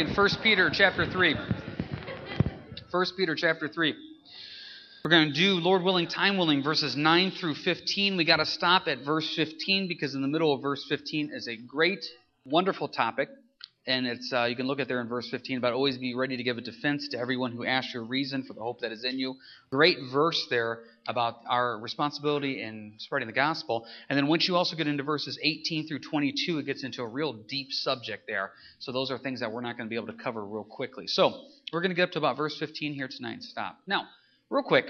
In 1 Peter chapter 3. 1 Peter chapter 3. We're going to do, Lord willing, time willing, verses 9 through 15. We got to stop at verse 15 because in the middle of verse 15 is a great, wonderful topic. And it's uh, you can look at there in verse 15 about always be ready to give a defense to everyone who asks your reason for the hope that is in you. Great verse there about our responsibility in spreading the gospel. And then once you also get into verses 18 through 22, it gets into a real deep subject there. So those are things that we're not going to be able to cover real quickly. So we're going to get up to about verse 15 here tonight and stop. Now, real quick,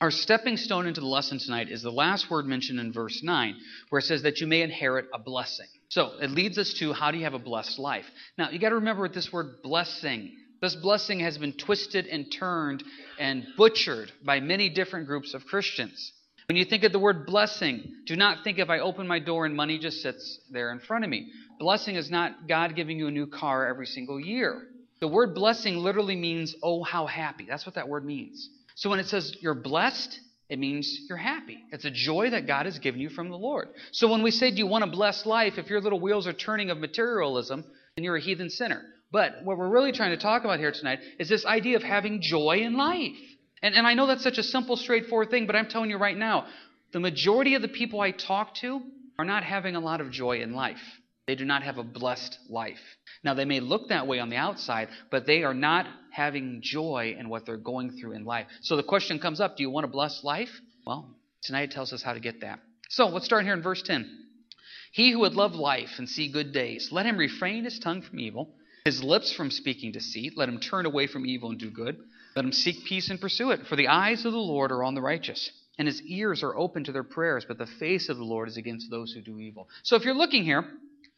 our stepping stone into the lesson tonight is the last word mentioned in verse 9, where it says that you may inherit a blessing. So it leads us to how do you have a blessed life? Now, you got to remember what this word blessing. This blessing has been twisted and turned and butchered by many different groups of Christians. When you think of the word blessing, do not think if I open my door and money just sits there in front of me. Blessing is not God giving you a new car every single year. The word blessing literally means, oh, how happy. That's what that word means. So when it says you're blessed, it means you're happy. It's a joy that God has given you from the Lord. So when we say, Do you want a blessed life? If your little wheels are turning of materialism, then you're a heathen sinner. But what we're really trying to talk about here tonight is this idea of having joy in life. And, and I know that's such a simple, straightforward thing, but I'm telling you right now, the majority of the people I talk to are not having a lot of joy in life. They do not have a blessed life. Now, they may look that way on the outside, but they are not having joy in what they're going through in life. So the question comes up do you want a blessed life? Well, tonight tells us how to get that. So let's start here in verse 10. He who would love life and see good days, let him refrain his tongue from evil, his lips from speaking deceit. Let him turn away from evil and do good. Let him seek peace and pursue it. For the eyes of the Lord are on the righteous, and his ears are open to their prayers, but the face of the Lord is against those who do evil. So if you're looking here,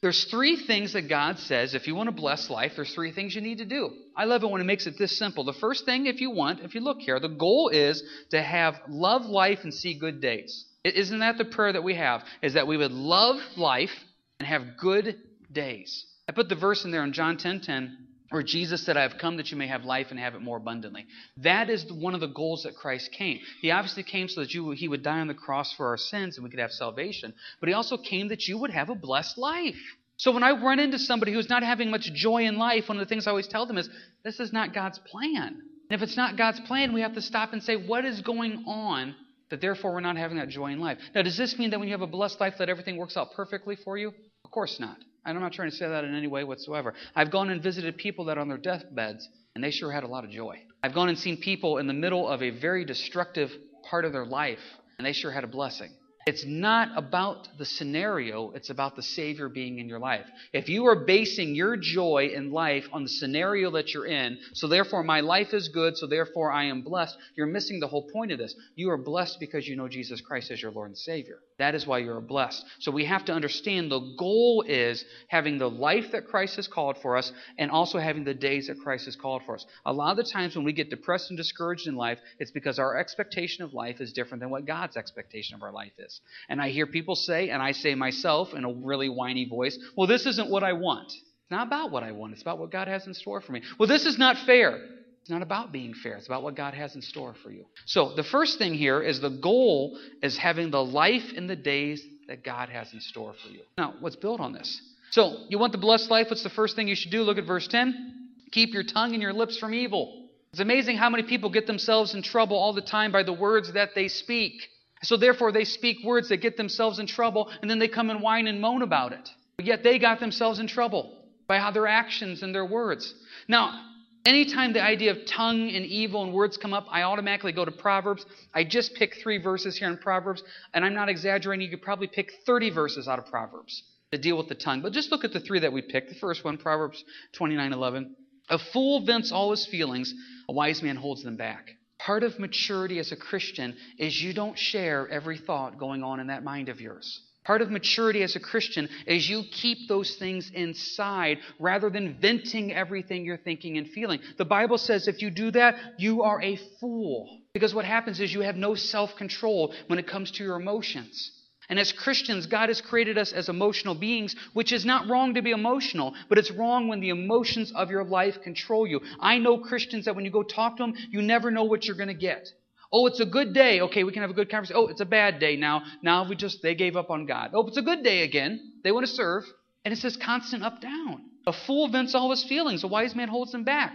there's three things that God says if you want to bless life, there's three things you need to do. I love it when it makes it this simple. The first thing, if you want, if you look here, the goal is to have love life and see good days. Isn't that the prayer that we have? Is that we would love life and have good days. I put the verse in there in John 10:10 10, 10, where Jesus said, I have come that you may have life and have it more abundantly. That is one of the goals that Christ came. He obviously came so that you, he would die on the cross for our sins and we could have salvation, but he also came that you would have a blessed life. So when I run into somebody who's not having much joy in life, one of the things I always tell them is, this is not God's plan. And if it's not God's plan, we have to stop and say, what is going on that therefore we're not having that joy in life? Now, does this mean that when you have a blessed life that everything works out perfectly for you? Of course not. I'm not trying to say that in any way whatsoever. I've gone and visited people that are on their deathbeds, and they sure had a lot of joy. I've gone and seen people in the middle of a very destructive part of their life, and they sure had a blessing. It's not about the scenario, it's about the Savior being in your life. If you are basing your joy in life on the scenario that you're in, so therefore my life is good, so therefore I am blessed, you're missing the whole point of this. You are blessed because you know Jesus Christ as your Lord and Savior. That is why you are blessed. So we have to understand the goal is having the life that Christ has called for us and also having the days that Christ has called for us. A lot of the times when we get depressed and discouraged in life, it's because our expectation of life is different than what God's expectation of our life is. And I hear people say, and I say myself in a really whiny voice, well, this isn't what I want. It's not about what I want, it's about what God has in store for me. Well, this is not fair. It's not about being fair. It's about what God has in store for you. So the first thing here is the goal is having the life in the days that God has in store for you. Now, what's built on this? So you want the blessed life? What's the first thing you should do? Look at verse 10. Keep your tongue and your lips from evil. It's amazing how many people get themselves in trouble all the time by the words that they speak. So therefore, they speak words that get themselves in trouble, and then they come and whine and moan about it. But yet they got themselves in trouble by how their actions and their words. Now, Anytime the idea of tongue and evil and words come up, I automatically go to Proverbs. I just picked three verses here in Proverbs, and I'm not exaggerating. You could probably pick 30 verses out of Proverbs that deal with the tongue. But just look at the three that we picked. The first one, Proverbs 29:11. A fool vents all his feelings; a wise man holds them back. Part of maturity as a Christian is you don't share every thought going on in that mind of yours. Part of maturity as a Christian is you keep those things inside rather than venting everything you're thinking and feeling. The Bible says if you do that, you are a fool. Because what happens is you have no self control when it comes to your emotions. And as Christians, God has created us as emotional beings, which is not wrong to be emotional, but it's wrong when the emotions of your life control you. I know Christians that when you go talk to them, you never know what you're going to get. Oh, it's a good day. Okay, we can have a good conversation. Oh, it's a bad day now. Now we just, they gave up on God. Oh, it's a good day again. They want to serve. And it's this constant up down. A fool vents all his feelings, a wise man holds them back.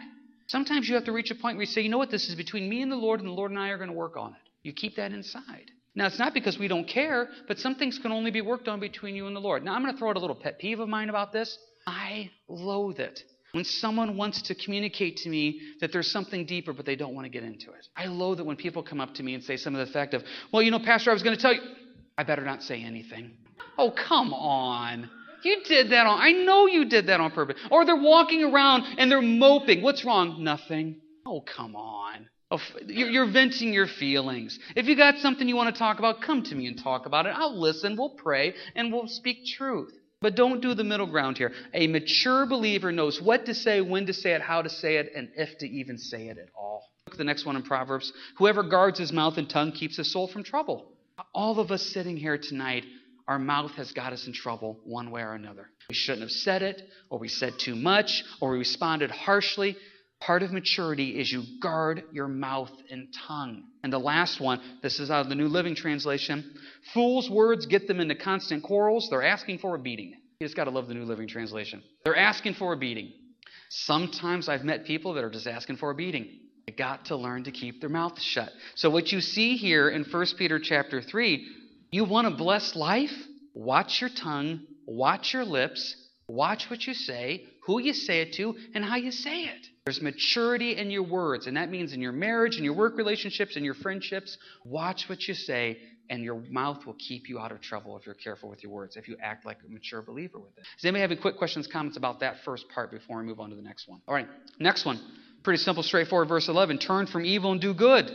Sometimes you have to reach a point where you say, you know what, this is between me and the Lord, and the Lord and I are going to work on it. You keep that inside. Now, it's not because we don't care, but some things can only be worked on between you and the Lord. Now, I'm going to throw out a little pet peeve of mine about this. I loathe it when someone wants to communicate to me that there's something deeper, but they don't want to get into it. I loathe it when people come up to me and say some of the fact of, well, you know, Pastor, I was going to tell you. I better not say anything. Oh, come on. You did that on, I know you did that on purpose. Or they're walking around and they're moping. What's wrong? Nothing. Oh, come on. You're venting your feelings. If you got something you want to talk about, come to me and talk about it. I'll listen, we'll pray, and we'll speak truth. But don't do the middle ground here. A mature believer knows what to say, when to say it, how to say it, and if to even say it at all. Look at the next one in Proverbs. Whoever guards his mouth and tongue keeps his soul from trouble. All of us sitting here tonight, our mouth has got us in trouble one way or another. We shouldn't have said it, or we said too much, or we responded harshly. Part of maturity is you guard your mouth and tongue. And the last one, this is out of the New Living Translation. Fools' words get them into constant quarrels. They're asking for a beating. You just got to love the New Living Translation. They're asking for a beating. Sometimes I've met people that are just asking for a beating. They got to learn to keep their mouth shut. So what you see here in 1 Peter chapter 3, you want a blessed life? Watch your tongue, watch your lips, watch what you say, who you say it to, and how you say it. There's maturity in your words, and that means in your marriage, in your work relationships, in your friendships. Watch what you say, and your mouth will keep you out of trouble if you're careful with your words, if you act like a mature believer with it. Does anybody have any quick questions, comments about that first part before we move on to the next one? All right, next one. Pretty simple, straightforward. Verse 11 Turn from evil and do good.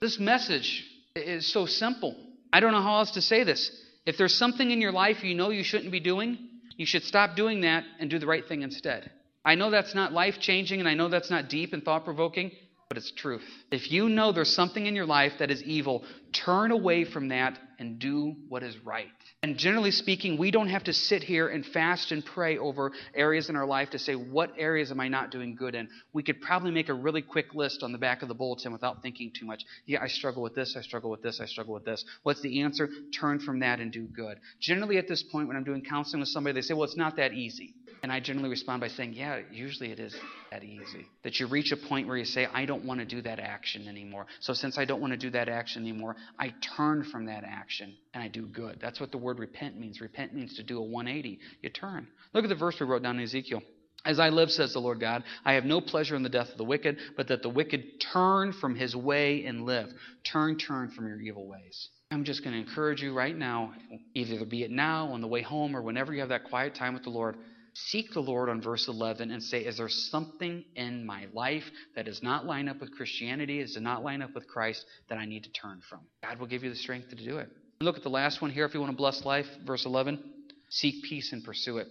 This message is so simple. I don't know how else to say this. If there's something in your life you know you shouldn't be doing, you should stop doing that and do the right thing instead. I know that's not life changing and I know that's not deep and thought provoking, but it's truth. If you know there's something in your life that is evil, turn away from that and do what is right. And generally speaking, we don't have to sit here and fast and pray over areas in our life to say, what areas am I not doing good in? We could probably make a really quick list on the back of the bulletin without thinking too much. Yeah, I struggle with this, I struggle with this, I struggle with this. What's the answer? Turn from that and do good. Generally, at this point, when I'm doing counseling with somebody, they say, well, it's not that easy. And I generally respond by saying, yeah, usually it is that easy. That you reach a point where you say, I don't want to do that action anymore. So since I don't want to do that action anymore, I turn from that action and I do good. That's what the word repent means. Repent means to do a 180. You turn. Look at the verse we wrote down in Ezekiel. As I live, says the Lord God, I have no pleasure in the death of the wicked, but that the wicked turn from his way and live. Turn, turn from your evil ways. I'm just going to encourage you right now, either be it now, on the way home, or whenever you have that quiet time with the Lord, seek the Lord on verse 11 and say, Is there something in my life that does not line up with Christianity, does not line up with Christ, that I need to turn from? God will give you the strength to do it. Look at the last one here if you want to bless life, verse 11. Seek peace and pursue it.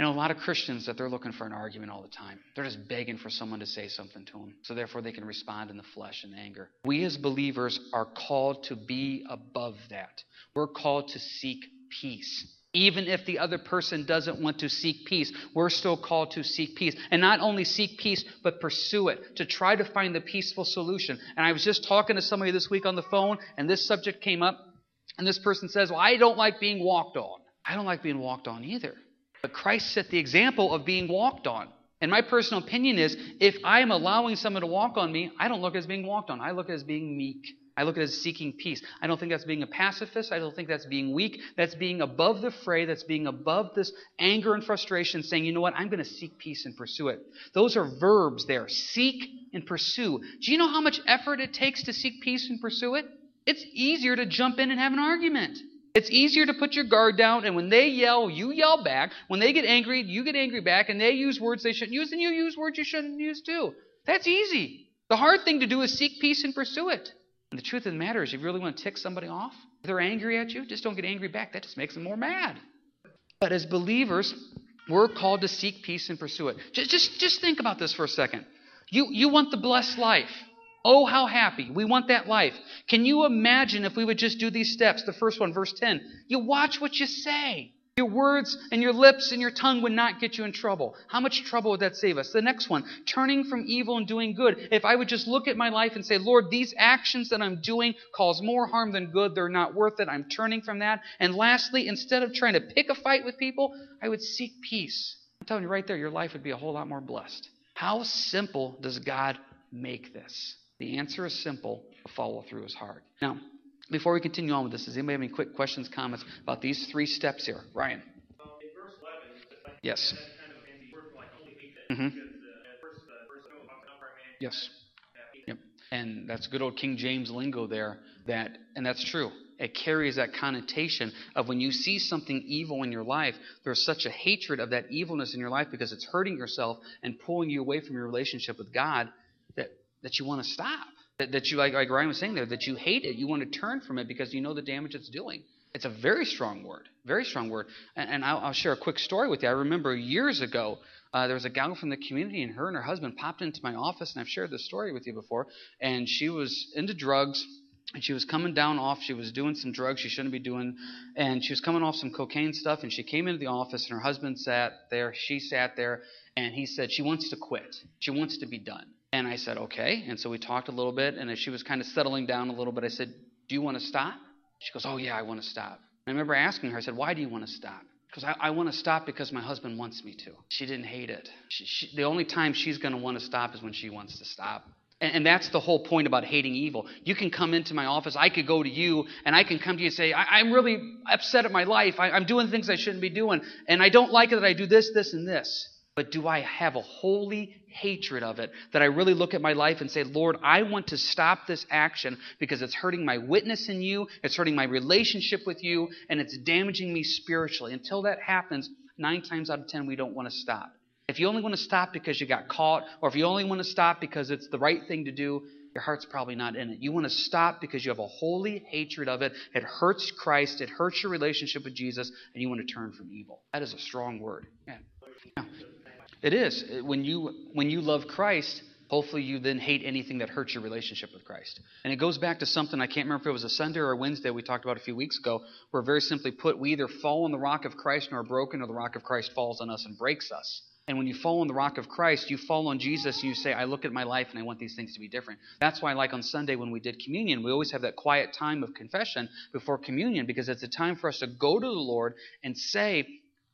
I know a lot of Christians that they're looking for an argument all the time. They're just begging for someone to say something to them. So therefore they can respond in the flesh and anger. We as believers are called to be above that. We're called to seek peace. Even if the other person doesn't want to seek peace, we're still called to seek peace. And not only seek peace, but pursue it, to try to find the peaceful solution. And I was just talking to somebody this week on the phone, and this subject came up, and this person says, Well, I don't like being walked on. I don't like being walked on either. But Christ set the example of being walked on. And my personal opinion is if I'm allowing someone to walk on me, I don't look as being walked on. I look as being meek. I look at it as seeking peace. I don't think that's being a pacifist. I don't think that's being weak. That's being above the fray. That's being above this anger and frustration, saying, you know what, I'm going to seek peace and pursue it. Those are verbs there seek and pursue. Do you know how much effort it takes to seek peace and pursue it? It's easier to jump in and have an argument. It's easier to put your guard down, and when they yell, you yell back. When they get angry, you get angry back, and they use words they shouldn't use, and you use words you shouldn't use too. That's easy. The hard thing to do is seek peace and pursue it. And the truth of the matter is, if you really want to tick somebody off, if they're angry at you, just don't get angry back. That just makes them more mad. But as believers, we're called to seek peace and pursue it. Just, just, just think about this for a second. You, you want the blessed life. Oh, how happy. We want that life. Can you imagine if we would just do these steps? The first one, verse 10. You watch what you say. Your words and your lips and your tongue would not get you in trouble. How much trouble would that save us? The next one, turning from evil and doing good. If I would just look at my life and say, Lord, these actions that I'm doing cause more harm than good. They're not worth it. I'm turning from that. And lastly, instead of trying to pick a fight with people, I would seek peace. I'm telling you right there, your life would be a whole lot more blessed. How simple does God make this? The answer is simple, follow through is hard. Now, before we continue on with this, does anybody have any quick questions, comments about these three steps here? Ryan. Yes. Mm-hmm. Yes. Yep. And that's good old King James lingo there. That and that's true. It carries that connotation of when you see something evil in your life, there's such a hatred of that evilness in your life because it's hurting yourself and pulling you away from your relationship with God that, that you want to stop. That, that you, like, like Ryan was saying there, that you hate it. You want to turn from it because you know the damage it's doing. It's a very strong word, very strong word. And, and I'll, I'll, share a quick story with you. I remember years ago, uh, there was a gal from the community, and her and her husband popped into my office, and I've shared this story with you before. And she was into drugs, and she was coming down off. She was doing some drugs she shouldn't be doing, and she was coming off some cocaine stuff. And she came into the office, and her husband sat there. She sat there, and he said she wants to quit. She wants to be done. And I said, okay. And so we talked a little bit, and as she was kind of settling down a little bit, I said, do you want to stop? She goes, Oh, yeah, I want to stop. I remember asking her, I said, Why do you want to stop? Because I, I want to stop because my husband wants me to. She didn't hate it. She, she, the only time she's going to want to stop is when she wants to stop. And, and, that's the whole point about hating evil. You can come into my office, I could go to you, and I can come to you and say, I, am really upset at my life. I, I'm doing things I shouldn't be doing, and I don't like it that I do this, this, and this. But do I have a holy hatred of it that I really look at my life and say, Lord, I want to stop this action because it's hurting my witness in you, it's hurting my relationship with you, and it's damaging me spiritually. Until that happens, nine times out of ten, we don't want to stop. If you only want to stop because you got caught, or if you only want to stop because it's the right thing to do, your heart's probably not in it. You want to stop because you have a holy hatred of it. It hurts Christ, it hurts your relationship with Jesus, and you want to turn from evil. That is a strong word. Yeah. It is. When you when you love Christ, hopefully you then hate anything that hurts your relationship with Christ. And it goes back to something I can't remember if it was a Sunday or a Wednesday we talked about a few weeks ago, where very simply put, we either fall on the rock of Christ and are broken, or the rock of Christ falls on us and breaks us. And when you fall on the rock of Christ, you fall on Jesus and you say, I look at my life and I want these things to be different. That's why, like on Sunday when we did communion, we always have that quiet time of confession before communion because it's a time for us to go to the Lord and say,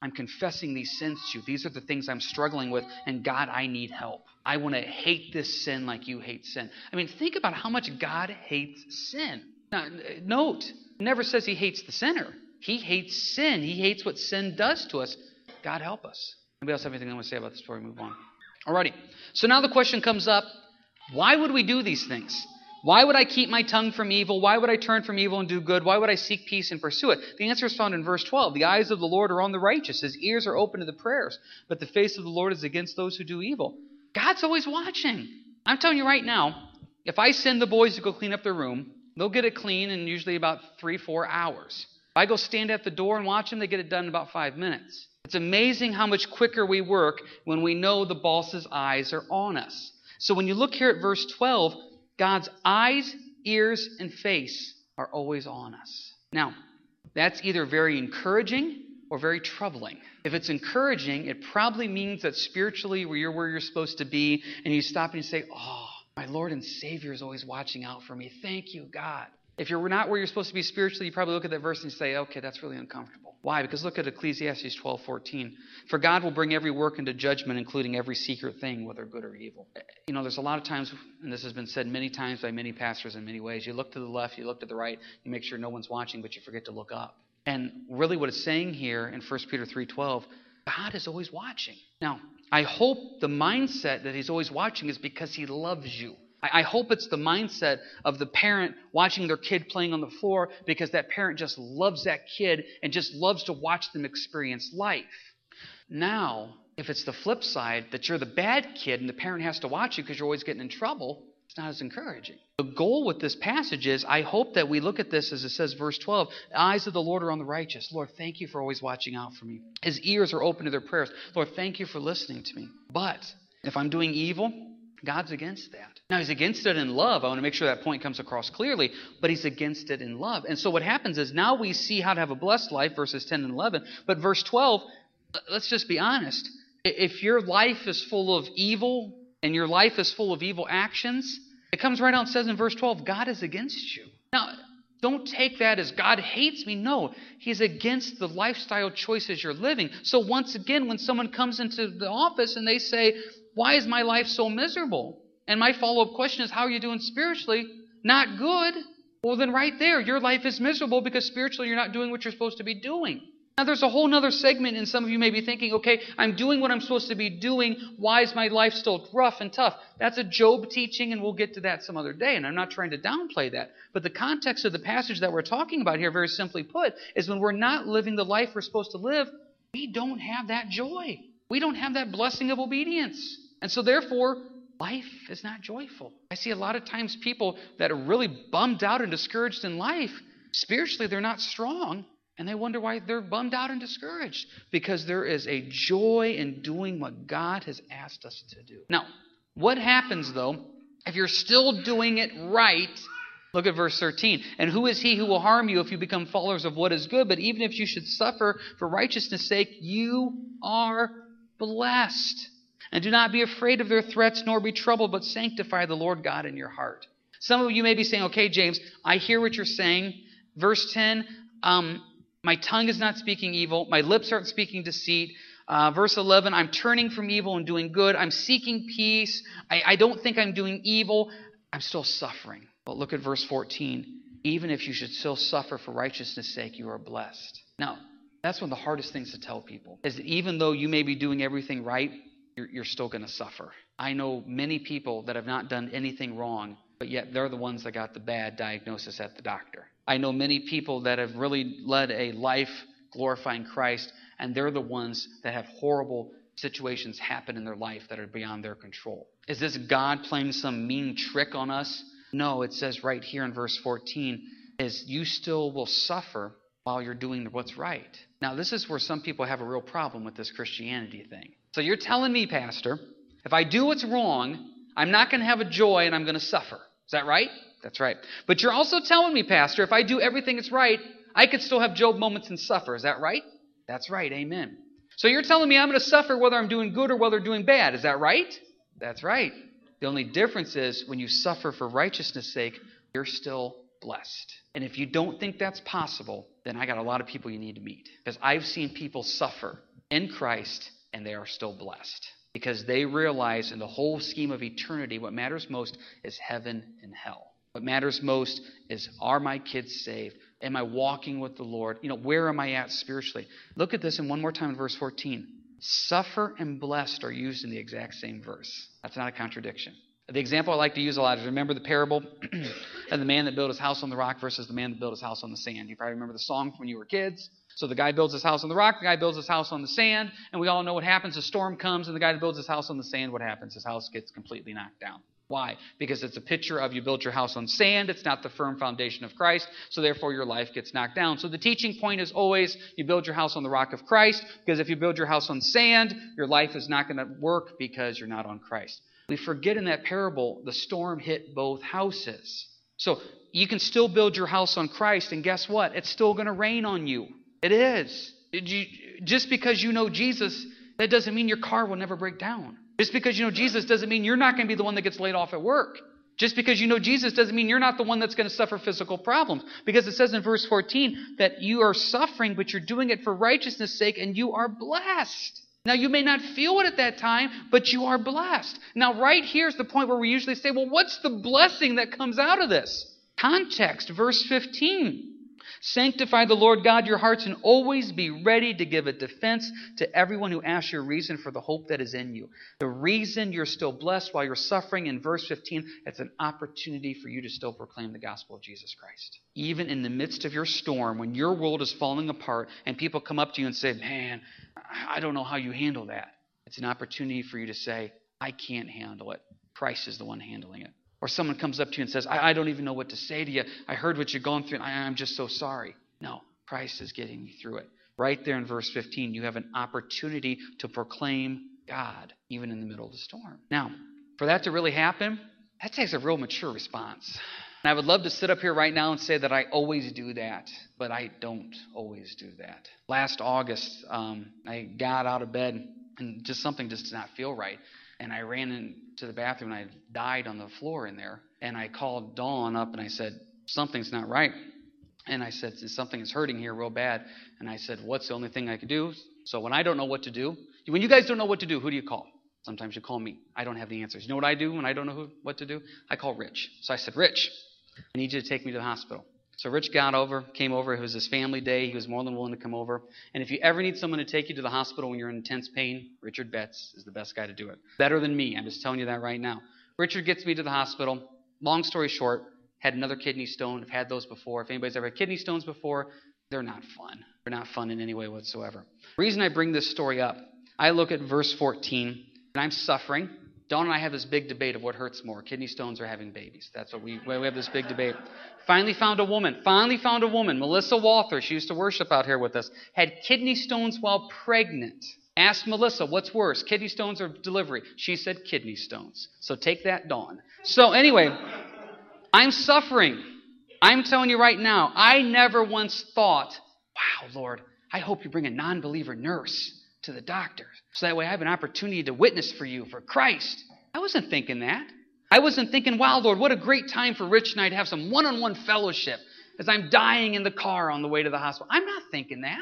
I'm confessing these sins to you. These are the things I'm struggling with, and God, I need help. I want to hate this sin like you hate sin. I mean, think about how much God hates sin. Now, note, never says he hates the sinner. He hates sin. He hates what sin does to us. God help us. Anybody else have anything they want to say about this before we move on? Alrighty. So now the question comes up why would we do these things? Why would I keep my tongue from evil? Why would I turn from evil and do good? Why would I seek peace and pursue it? The answer is found in verse 12. The eyes of the Lord are on the righteous, his ears are open to the prayers, but the face of the Lord is against those who do evil. God's always watching. I'm telling you right now, if I send the boys to go clean up their room, they'll get it clean in usually about three, four hours. If I go stand at the door and watch them, they get it done in about five minutes. It's amazing how much quicker we work when we know the boss's eyes are on us. So when you look here at verse 12, God's eyes, ears, and face are always on us. Now, that's either very encouraging or very troubling. If it's encouraging, it probably means that spiritually you're where you're supposed to be, and you stop and you say, Oh, my Lord and Savior is always watching out for me. Thank you, God. If you're not where you're supposed to be spiritually, you probably look at that verse and say, okay, that's really uncomfortable. Why? Because look at Ecclesiastes 12:14. For God will bring every work into judgment, including every secret thing, whether good or evil. Eh, eh, you know, there's a lot of times, and this has been said many times by many pastors in many ways. You look to the left, you look to the right, you make sure no one's watching, but you forget to look up. And really, what it's saying here in 1 Peter 3:12, God is always watching. Now, I hope the mindset that He's always watching is because He loves you. I hope it's the mindset of the parent watching their kid playing on the floor because that parent just loves that kid and just loves to watch them experience life. Now, if it's the flip side that you're the bad kid and the parent has to watch you because you're always getting in trouble, it's not as encouraging. The goal with this passage is I hope that we look at this as it says, verse 12 the eyes of the Lord are on the righteous. Lord, thank you for always watching out for me. His ears are open to their prayers. Lord, thank you for listening to me. But if I'm doing evil, God's against that. Now, He's against it in love. I want to make sure that point comes across clearly, but He's against it in love. And so what happens is now we see how to have a blessed life, verses 10 and 11. But verse 12, let's just be honest. If your life is full of evil and your life is full of evil actions, it comes right out and says in verse 12, God is against you. Now, Don't take that as God hates me. No, He's against the lifestyle choices you're living. So, once again, when someone comes into the office and they say, Why is my life so miserable? And my follow up question is, How are you doing spiritually? Not good. Well, then, right there, your life is miserable because spiritually you're not doing what you're supposed to be doing. Now, there's a whole other segment, and some of you may be thinking, okay, I'm doing what I'm supposed to be doing. Why is my life still rough and tough? That's a Job teaching, and we'll get to that some other day, and I'm not trying to downplay that. But the context of the passage that we're talking about here, very simply put, is when we're not living the life we're supposed to live, we don't have that joy. We don't have that blessing of obedience. And so, therefore, life is not joyful. I see a lot of times people that are really bummed out and discouraged in life. Spiritually, they're not strong and they wonder why they're bummed out and discouraged because there is a joy in doing what God has asked us to do. Now, what happens though if you're still doing it right? Look at verse 13. And who is he who will harm you if you become followers of what is good? But even if you should suffer for righteousness' sake, you are blessed. And do not be afraid of their threats, nor be troubled, but sanctify the Lord God in your heart. Some of you may be saying, okay, James, I hear what you're saying. Verse 10, um, my tongue is not speaking evil. My lips aren't speaking deceit. Uh, verse 11, I'm turning from evil and doing good. I'm seeking peace. I, I don't think I'm doing evil. I'm still suffering. But look at verse 14. Even if you should still suffer for righteousness' sake, you are blessed. Now, that's one of the hardest things to tell people is that even though you may be doing everything right, you're, you're still going to suffer. I know many people that have not done anything wrong, but yet they're the ones that got the bad diagnosis at the doctor. I know many people that have really led a life glorifying Christ, and they're the ones that have horrible situations happen in their life that are beyond their control. Is this God playing some mean trick on us? No, it says right here in verse 14 is you still will suffer while you're doing what's right. Now, this is where some people have a real problem with this Christianity thing. So you're telling me, Pastor, if I do what's wrong, I'm not going to have a joy and I'm going to suffer. Is that right? That's right. But you're also telling me, Pastor, if I do everything that's right, I could still have Job moments and suffer. Is that right? That's right. Amen. So you're telling me I'm going to suffer whether I'm doing good or whether I'm doing bad. Is that right? That's right. The only difference is when you suffer for righteousness' sake, you're still blessed. And if you don't think that's possible, then I got a lot of people you need to meet. Because I've seen people suffer in Christ and they are still blessed. Because they realize in the whole scheme of eternity, what matters most is heaven and hell. What matters most is are my kids saved? Am I walking with the Lord? You know, where am I at spiritually? Look at this in one more time in verse 14. Suffer and blessed are used in the exact same verse. That's not a contradiction. The example I like to use a lot is remember the parable of the man that built his house on the rock versus the man that built his house on the sand. You probably remember the song from when you were kids. So the guy builds his house on the rock, the guy builds his house on the sand, and we all know what happens. A storm comes, and the guy that builds his house on the sand, what happens? His house gets completely knocked down. Why? Because it's a picture of you built your house on sand. It's not the firm foundation of Christ. So therefore your life gets knocked down. So the teaching point is always you build your house on the rock of Christ. Because if you build your house on sand, your life is not going to work because you're not on Christ. We forget in that parable the storm hit both houses. So you can still build your house on Christ, and guess what? It's still going to rain on you. It is. Just because you know Jesus, that doesn't mean your car will never break down. Just because you know Jesus doesn't mean you're not going to be the one that gets laid off at work. Just because you know Jesus doesn't mean you're not the one that's going to suffer physical problems. Because it says in verse 14 that you are suffering, but you're doing it for righteousness' sake, and you are blessed. Now, you may not feel it at that time, but you are blessed. Now, right here is the point where we usually say, well, what's the blessing that comes out of this? Context, verse 15. Sanctify the Lord God your hearts and always be ready to give a defense to everyone who asks your reason for the hope that is in you. The reason you're still blessed while you're suffering in verse 15, it's an opportunity for you to still proclaim the gospel of Jesus Christ. Even in the midst of your storm, when your world is falling apart and people come up to you and say, Man, I don't know how you handle that. It's an opportunity for you to say, I can't handle it. Christ is the one handling it. Or someone comes up to you and says, I, I don't even know what to say to you. I heard what you're going through, and I, I'm just so sorry. No, Christ is getting you through it. Right there in verse 15, you have an opportunity to proclaim God, even in the middle of the storm. Now, for that to really happen, that takes a real mature response. And I would love to sit up here right now and say that I always do that, but I don't always do that. Last August, um, I got out of bed and just something just did not feel right and I ran into the bathroom and I died on the floor in there. And I called Dawn up and I said, Something's not right. And I said, Something is hurting here real bad. And I said, What's the only thing I can do? So when I don't know what to do, when you guys don't know what to do, who do you call? Sometimes you call me. I don't have the answers. You know what I do when I don't know who, what to do? I call Rich. So I said, Rich, I need you to take me to the hospital. So Rich got over, came over. It was his family day. He was more than willing to come over. And if you ever need someone to take you to the hospital when you're in intense pain, Richard Betts is the best guy to do it. Better than me. I'm just telling you that right now. Richard gets me to the hospital. Long story short, had another kidney stone. I've had those before. If anybody's ever had kidney stones before, they're not fun. They're not fun in any way whatsoever. The reason I bring this story up, I look at verse 14, and I'm suffering. Dawn and I have this big debate of what hurts more, kidney stones or having babies. That's what we, we have this big debate. Finally found a woman. Finally found a woman. Melissa Walther, she used to worship out here with us, had kidney stones while pregnant. Asked Melissa, what's worse, kidney stones or delivery? She said kidney stones. So take that, Dawn. So anyway, I'm suffering. I'm telling you right now, I never once thought, wow, Lord, I hope you bring a non believer nurse to the doctor so that way I have an opportunity to witness for you, for Christ. I wasn't thinking that. I wasn't thinking, wow, Lord, what a great time for Rich and I to have some one on one fellowship as I'm dying in the car on the way to the hospital. I'm not thinking that.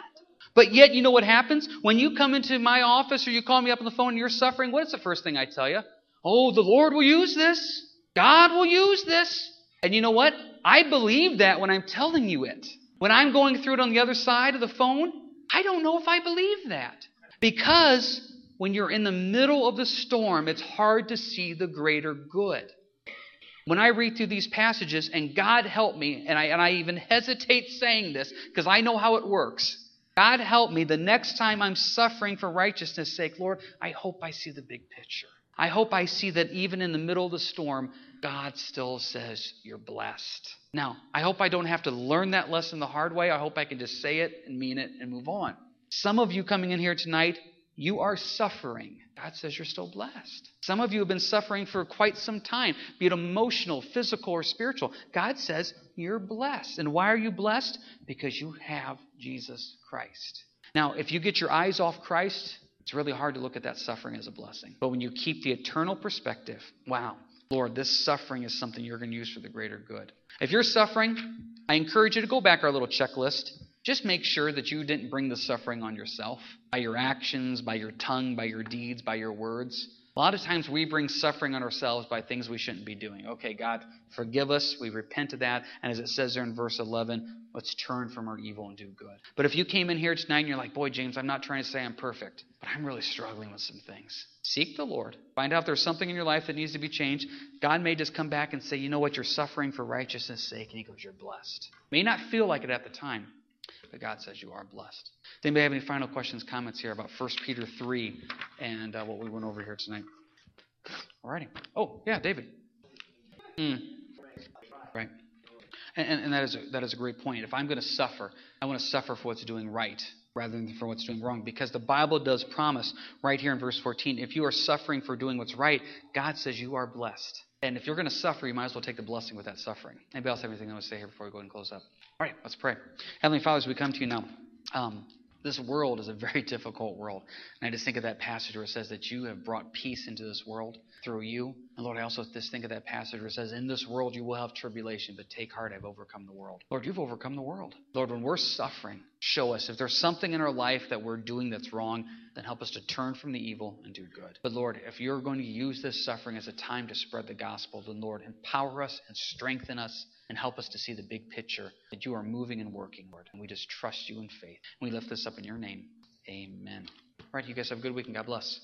But yet, you know what happens? When you come into my office or you call me up on the phone and you're suffering, what is the first thing I tell you? Oh, the Lord will use this. God will use this. And you know what? I believe that when I'm telling you it. When I'm going through it on the other side of the phone, I don't know if I believe that. Because when you're in the middle of the storm, it's hard to see the greater good. When I read through these passages, and God help me, and I, and I even hesitate saying this because I know how it works. God help me the next time I'm suffering for righteousness' sake, Lord, I hope I see the big picture. I hope I see that even in the middle of the storm, God still says, You're blessed. Now, I hope I don't have to learn that lesson the hard way. I hope I can just say it and mean it and move on. Some of you coming in here tonight, you are suffering. God says you're still blessed. Some of you have been suffering for quite some time, be it emotional, physical, or spiritual. God says you're blessed. And why are you blessed? Because you have Jesus Christ. Now, if you get your eyes off Christ, it's really hard to look at that suffering as a blessing. But when you keep the eternal perspective, wow, Lord, this suffering is something you're going to use for the greater good. If you're suffering, I encourage you to go back our little checklist. Just make sure that you didn't bring the suffering on yourself by your actions, by your tongue, by your deeds, by your words. A lot of times we bring suffering on ourselves by things we shouldn't be doing. Okay, God, forgive us. We repent of that. And as it says there in verse 11, let's turn from our evil and do good. But if you came in here tonight and you're like, boy, James, I'm not trying to say I'm perfect, but I'm really struggling with some things. Seek the Lord. Find out there's something in your life that needs to be changed. God may just come back and say, you know what, you're suffering for righteousness' sake. And He goes, you're blessed. May not feel like it at the time, but God says you are blessed. Does anybody have any final questions, comments here about 1 Peter 3 and uh, what we went over here tonight? Alrighty. Oh, yeah, David. Mm. Right. And, and, that, is a, that is a great point. If I'm going to suffer, I want to suffer for what's doing right rather than for what's doing wrong. Because the Bible does promise right here in verse 14 if you are suffering for doing what's right, God says you are blessed. And if you're going to suffer, you might as well take the blessing with that suffering. Anybody else have anything they want to say here before we go and close up? All right, let's pray. Heavenly Father, as we come to you now, um, this world is a very difficult world. And I just think of that passage where it says that you have brought peace into this world through you. And Lord, I also just think of that passage where it says, In this world you will have tribulation, but take heart, I've overcome the world. Lord, you've overcome the world. Lord, when we're suffering, show us. If there's something in our life that we're doing that's wrong, then help us to turn from the evil and do good. But Lord, if you're going to use this suffering as a time to spread the gospel, then Lord, empower us and strengthen us and help us to see the big picture that you are moving and working, Lord. And we just trust you in faith. And we lift this up in your name. Amen. All right, you guys have a good week and God bless.